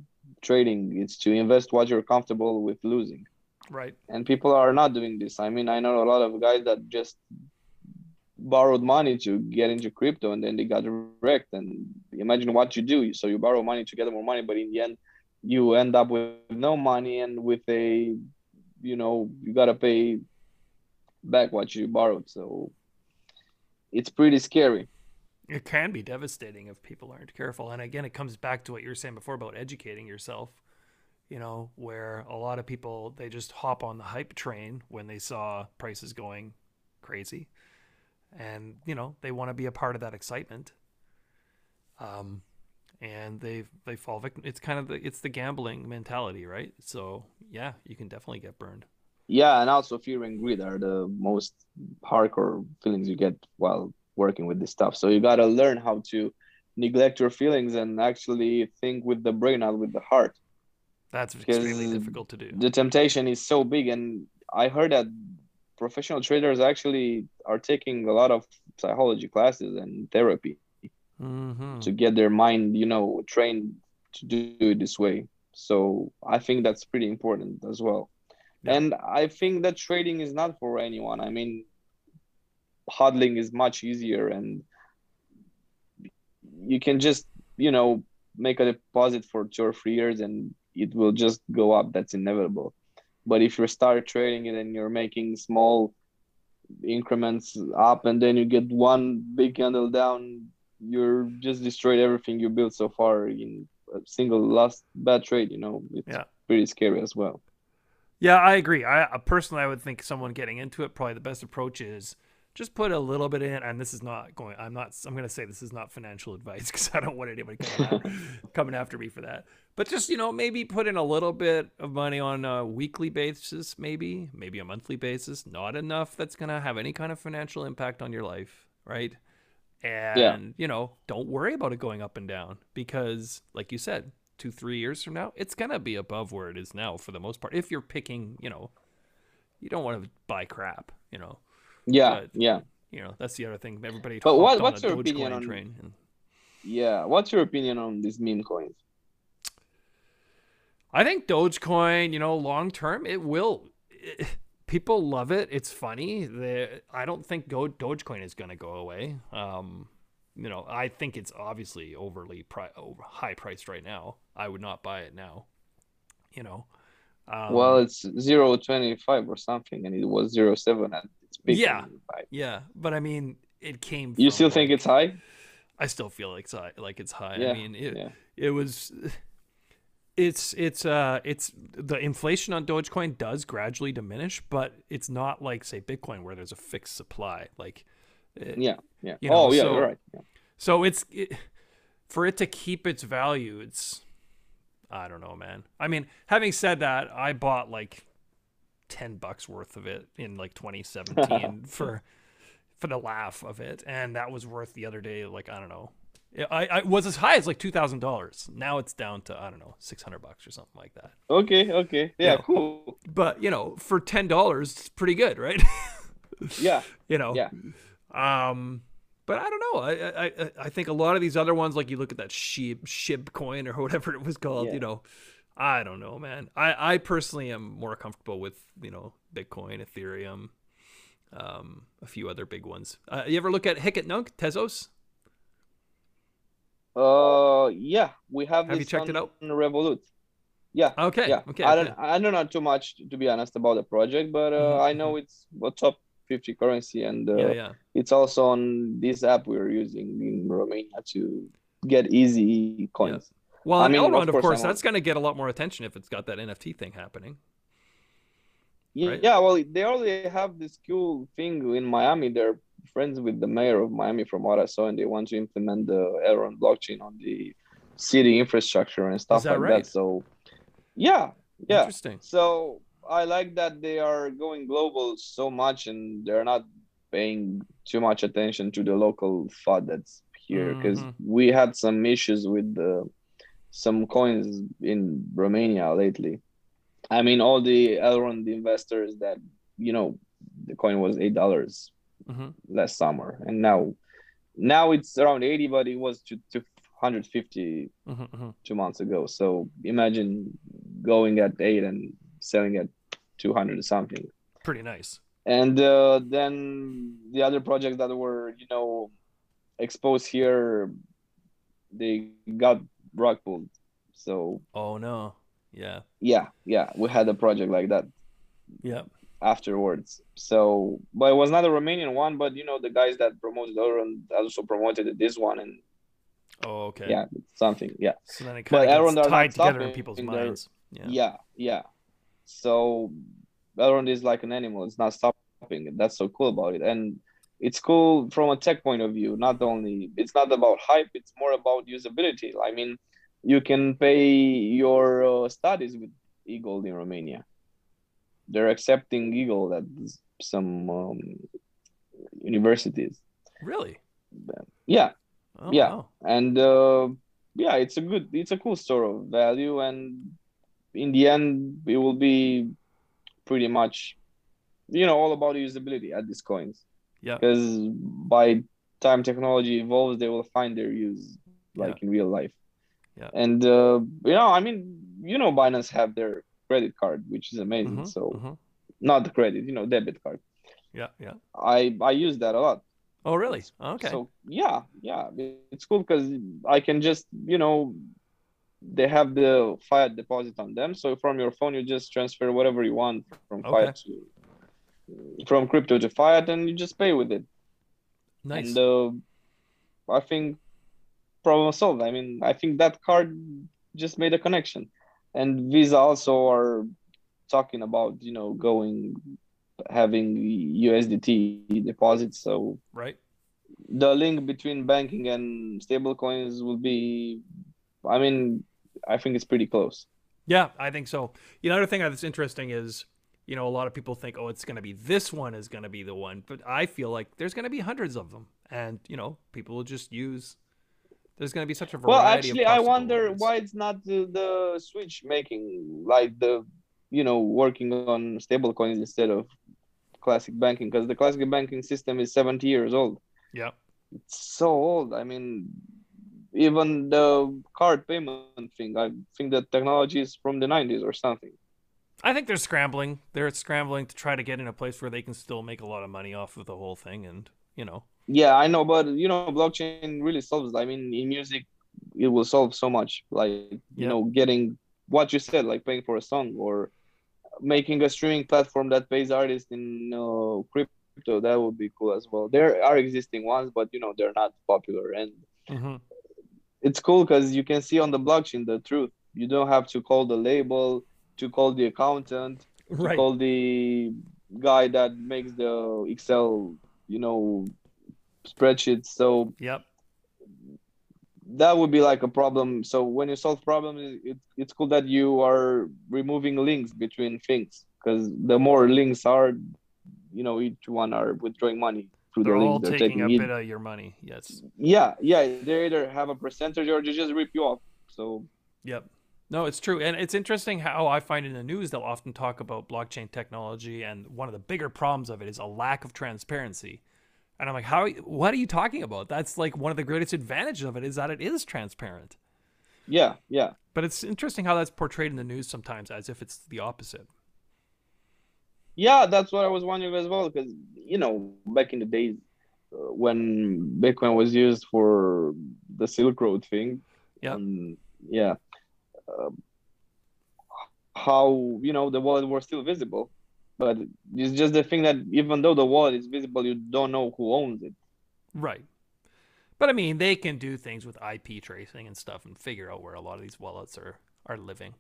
trading is to invest what you're comfortable with losing right and people are not doing this i mean i know a lot of guys that just borrowed money to get into crypto and then they got wrecked. And imagine what you do. So you borrow money to get more money but in the end you end up with no money and with a you know you got to pay back what you borrowed. So it's pretty scary. It can be devastating if people aren't careful. And again it comes back to what you were saying before about educating yourself you know where a lot of people they just hop on the hype train when they saw prices going crazy and you know they want to be a part of that excitement um and they they fall victim. It's kind of the it's the gambling mentality, right? So yeah, you can definitely get burned. Yeah, and also fear and greed are the most hardcore feelings you get while working with this stuff. So you gotta learn how to neglect your feelings and actually think with the brain, not with the heart. That's extremely difficult to do. The temptation is so big, and I heard that professional traders actually are taking a lot of psychology classes and therapy mm-hmm. to get their mind, you know, trained to do it this way. So I think that's pretty important as well. Yeah. And I think that trading is not for anyone. I mean, hodling is much easier and you can just you know make a deposit for two or three years and it will just go up that's inevitable but if you start trading it and you're making small increments up and then you get one big candle down you're just destroyed everything you built so far in a single last bad trade you know it's Yeah. pretty scary as well Yeah, I agree. I I- personally, I would think someone getting into it probably the best approach is just put a little bit in. And this is not going. I'm not. I'm going to say this is not financial advice because I don't want anybody coming, out, coming after me for that. But just you know, maybe put in a little bit of money on a weekly basis, maybe maybe a monthly basis. Not enough that's going to have any kind of financial impact on your life, right? And you know, don't worry about it going up and down because, like you said, two three years from now, it's gonna be above where it is now for the most part. If you're picking, you know, you don't want to buy crap, you know. Yeah But- yeah You know, that's the other thing. Everybody. But what- what's your opinion on- train. and- yeah what's your opinion on these meme coins I think Dogecoin, you know, long term, it will. people love it. It's funny. The I don't think Go, Dogecoin is going to go away. Um, you know, I think it's obviously overly pri- over, high priced right now. I would not buy it now. You know. Um, well it's 0.25 or something and it was 0.7 at its peak Yeah. yeah, but I mean, it came. you still think it's high I still feel like it's high. Like it's high. Yeah, I mean, it, yeah it was it's it's uh it's the inflation on dogecoin does gradually diminish but it's not like say bitcoin where there's a fixed supply like uh, yeah yeah You know, oh yeah so- right yeah. so it's it, for it to keep its value it's i don't know man i mean having said that i bought like 10 bucks worth of it in like 2017 for for the laugh of it and that was worth the other day like i don't know. It, I, I was as high as like $2000 now it's down to i don't know 600 bucks or something like that. Okay okay. Yeah, Yeah. cool. But you know for $10 it's pretty good right? Yeah. You know. Yeah. um but i don't know. I, I I- i think a lot of these other ones like you look at that shib shib coin or whatever it was called Yeah. you know i don't know man i i personally am more comfortable with you know bitcoin ethereum um a few other big ones uh, you ever look at hic et nunc tezos Uh, yeah, we have. Have you this checked it out? Revolut. Yeah, okay yeah. okay I don't. I don't know too much to be honest about the project, but uh, Mhm, I know it's a top fifty currency, and uh, yeah yeah it's also on this app we're using in Romania to get easy coins. Well I mean, of elrond of course, course, that's going to get a lot more attention if it's got that nft thing happening Yeah, Right. yeah. Well, they already have this cool thing in Miami. They're friends with the mayor of Miami, from what I saw, and they want to implement the Elrond blockchain on the city infrastructure and stuff like right? that. So, yeah, yeah. interesting So I like that they are going global so much, and they're not paying too much attention to the local FUD that's here because Mhm. we had some issues with the, some coins in Romania lately. I mean, all the Elrond investors that you know, the coin was eight dollars hmm last summer, and now, now it's around eighty, but it was to to hundred fifty hmm hmm two months ago. So imagine going at eight and selling at two hundred something. pretty nice And uh, then the other projects that were, you know, exposed here, they got pulled. So oh no yeah yeah, yeah, we had a project like that yeah afterwards. So, but it was not a Romanian one, but you know, the guys that promoted Elrond also promoted this one, and oh okay yeah, something, yeah. So then it But kind of gets tied together in people's their- minds. Yeah. yeah yeah so elrond is like an animal it's not stopping that's so cool about it and it's cool from a tech point of view not only it's not about hype it's more about usability i mean you can pay your uh, studies with eagle in romania they're accepting eagle at some um, universities Really? yeah Oh, Yeah. wow. and uh, yeah it's a good it's a cool store of value and in the end it will be pretty much you know all about usability at these coins Yeah. because by time technology evolves they will find their use like in real life Yeah. and uh, you know i mean you know binance have their credit card which is amazing Mhm, so mhm. not the credit you know debit card Yeah, yeah. i i use that a lot Oh, really? Okay. So yeah, yeah, it's cool because I can just you know they have the fiat deposit on them. So from your phone, you just transfer whatever you want from Okay. fiat to from crypto to fiat, and you just pay with it. nice. And uh, I think problem solved. I mean, I think that card just made a connection, and Visa also are talking about you know going having USDT deposits. So right. the link between banking and stable coins will be, I mean, I think it's pretty close. Yeah, I think so. You know, another thing that's interesting is, you know, a lot of people think, oh, it's going to be this one is going to be the one, but I feel like there's going to be hundreds of them, and you know, people will just use. There's going to be such a variety. Well, actually, I wonder ones. why it's not the, the Switch making like the, you know, working on stable coins instead of classic banking because the classic banking system is 70 years old. Yeah. It's so old. I mean, even the card payment thing, I think the technology is from the 90s or something. I think they're scrambling. They're scrambling to try to get in a place where they can still make a lot of money off of the whole thing, and you know, Yeah, I know, but you know, blockchain really solves. I mean, in music, it will solve so much. Like you Yeah. know, getting what you said, like paying for a song or making a streaming platform that pays artists in uh, crypto. That would be cool as well. There are existing ones, but you know, they're not popular, and Mhm. it's cool because you can see on the blockchain the truth. You don't have to call the label, to call the accountant, to call the guy that makes the Excel, you know, spreadsheets. So Yep. that would be like a problem. So when you solve problems, it, it's cool that you are removing links between things because the more links are, you know, each one are withdrawing money through They're the all links. They're taking a taking bit of your money. Yes. Yeah, yeah. They either have a percentage or they just rip you off. So Yep. No, it's true. And it's interesting how I find in the news they'll often talk about blockchain technology and one of the bigger problems of it is a lack of transparency. And I'm like, how what are you talking about? That's like one of the greatest advantages of it is that it is transparent. yeah, yeah. But it's interesting how that's portrayed in the news sometimes as if it's the opposite. Yeah, that's what I was wondering as well, because you know, back in the days uh, when Bitcoin was used for the Silk Road thing, Yeah. um, yeah, how you know the wallet was still visible, but it's just the thing that even though the wallet is visible, you don't know who owns it. Right. But I mean, they can do things with IP tracing and stuff and figure out where a lot of these wallets are are living.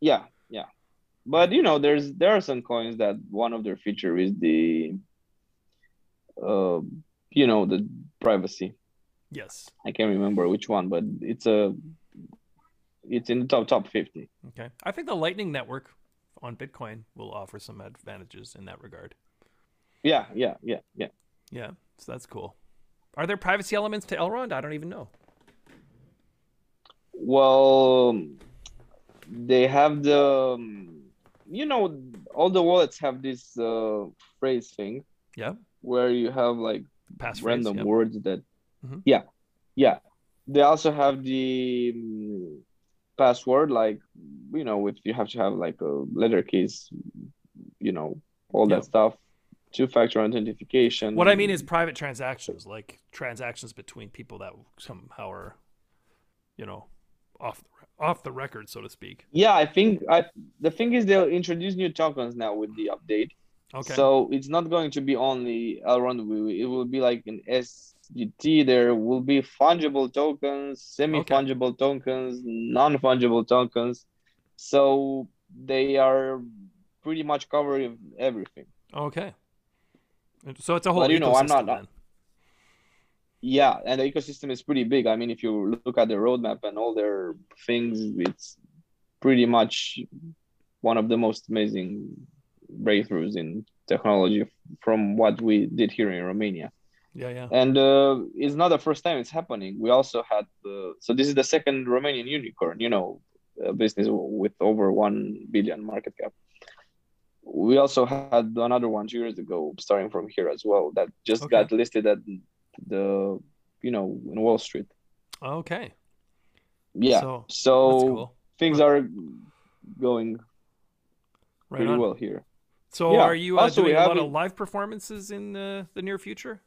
Yeah, yeah. But you know, there's there are some coins that one of their feature is the, uh, you know, the privacy. Yes. I can't remember which one, but it's a it's in the top top 50. Okay. I think the Lightning Network on Bitcoin will offer some advantages in that regard. Yeah, yeah, yeah, yeah. Yeah, so that's cool. Are there privacy elements to Elrond? I don't even know. Well, they have the you know all the wallets have this uh, phrase thing Yeah. where you have like Passphrase. random words that Mhm. yeah yeah they also have the um, password like you know if you have to have like a letter keys you know all Yeah. that stuff two factor authentication What I mean is private transactions, like transactions between people that somehow are, you know, off the, off the record, so to speak. yeah i think i the thing is they'll introduce new tokens now with the update Okay. so it's not going to be only Elrond. It will be like an SDT. There will be fungible tokens, semi-fungible tokens, non-fungible tokens. So they are pretty much covering everything. okay. So it's a whole But, you know, I'm not- uh, then. Yeah, and the ecosystem is pretty big. I mean, if you look at the roadmap and all their things, it's pretty much one of the most amazing breakthroughs in technology from what we did here in Romania. Yeah, yeah. and uh, it's not the first time it's happening. We also had the so this is the second Romanian unicorn, you know, a business with over one billion market cap. We also had another one two years ago, starting from here as well, that just Okay. got listed at the, you know, in Wall Street. Okay. Yeah, So so, cool. things are going Right pretty on. well here. So Yeah. are you uh, Also, doing a lot it- of live performances in uh, the near future?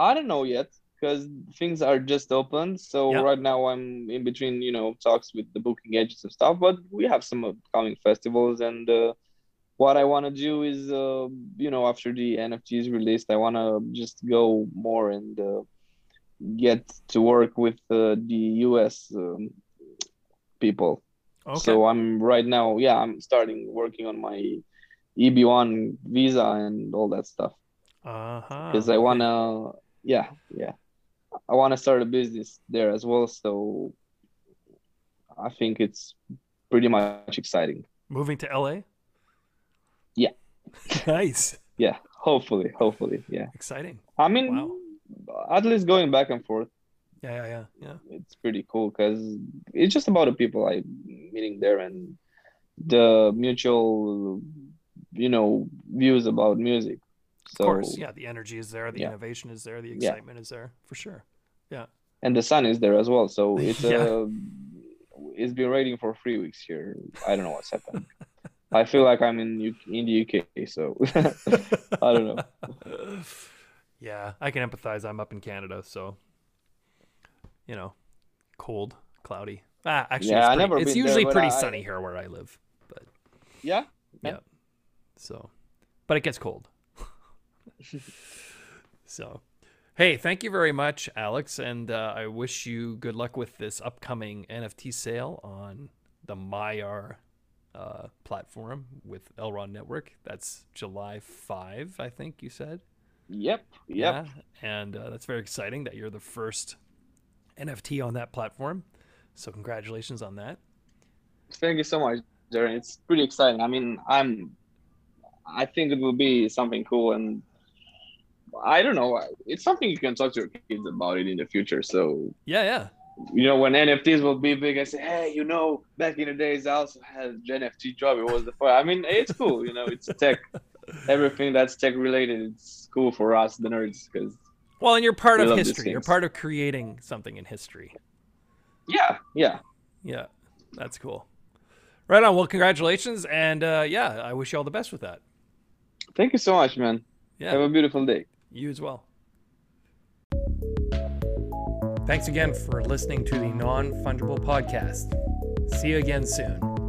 I don't know yet because things are just open. So Yeah. right now I'm in between, you know, talks with the booking agents and stuff. But we have some upcoming festivals, and uh, what I want to do is, uh, you know, after the NFT is released, I want to just go more and uh, get to work with uh, the US um, people. Okay. So I'm right now, yeah, I'm starting working on my EB1 visa and all that stuff because I wanna, yeah, yeah, I wanna start a business there as well. So I think it's pretty much exciting. moving to LA. Yeah. nice. Yeah, hopefully, hopefully, yeah. Exciting. I mean, Wow. at least going back and forth, Yeah, yeah, yeah, yeah. it's pretty cool because it's just about the people I meeting there and the mutual, you know, views about music. So Of course, yeah. The energy is there. The Yeah. innovation is there. The Yeah. excitement is there for sure. Yeah. And the sun is there as well. So it's Yeah. uh, it's been raining for three weeks here. I don't know what's happened. I feel like I'm in U- in the UK, so I don't know. yeah, I can empathize. I'm up in Canada, so you know, cold, cloudy. Ah, actually, Yeah, it's, I never it's there, usually but pretty I- sunny here where I live. But Yeah, yeah, so, but it gets cold. so, hey, thank you very much, Alex, and uh, I wish you good luck with this upcoming NFT sale on the Maiar uh, platform with Elrond Network. That's July 5, I think you said. yep, yep. Yeah, and uh, that's very exciting that you're the first NFT on that platform. So congratulations on that. Thank you so much, Darren. It's pretty exciting. I mean, I'm. I think it will be something cool, and I don't know. It's something you can talk to your kids about it in the future. So Yeah, yeah, you know, when NFTs will be big, I say, hey, you know, back in the days, I also had an NFT job. It was the fun. I mean, it's cool. You know, it's tech. Everything that's tech related, it's cool for us, the nerds, because Well, and you're part of history. You're part of creating something in history. yeah, yeah. Yeah, that's cool. Right on. Well, congratulations, and uh, yeah, I wish you all the best with that. Thank you so much, man. Yeah, Have a beautiful day. You as well. Thanks again for listening to the Non Fungible Podcast. See you again soon.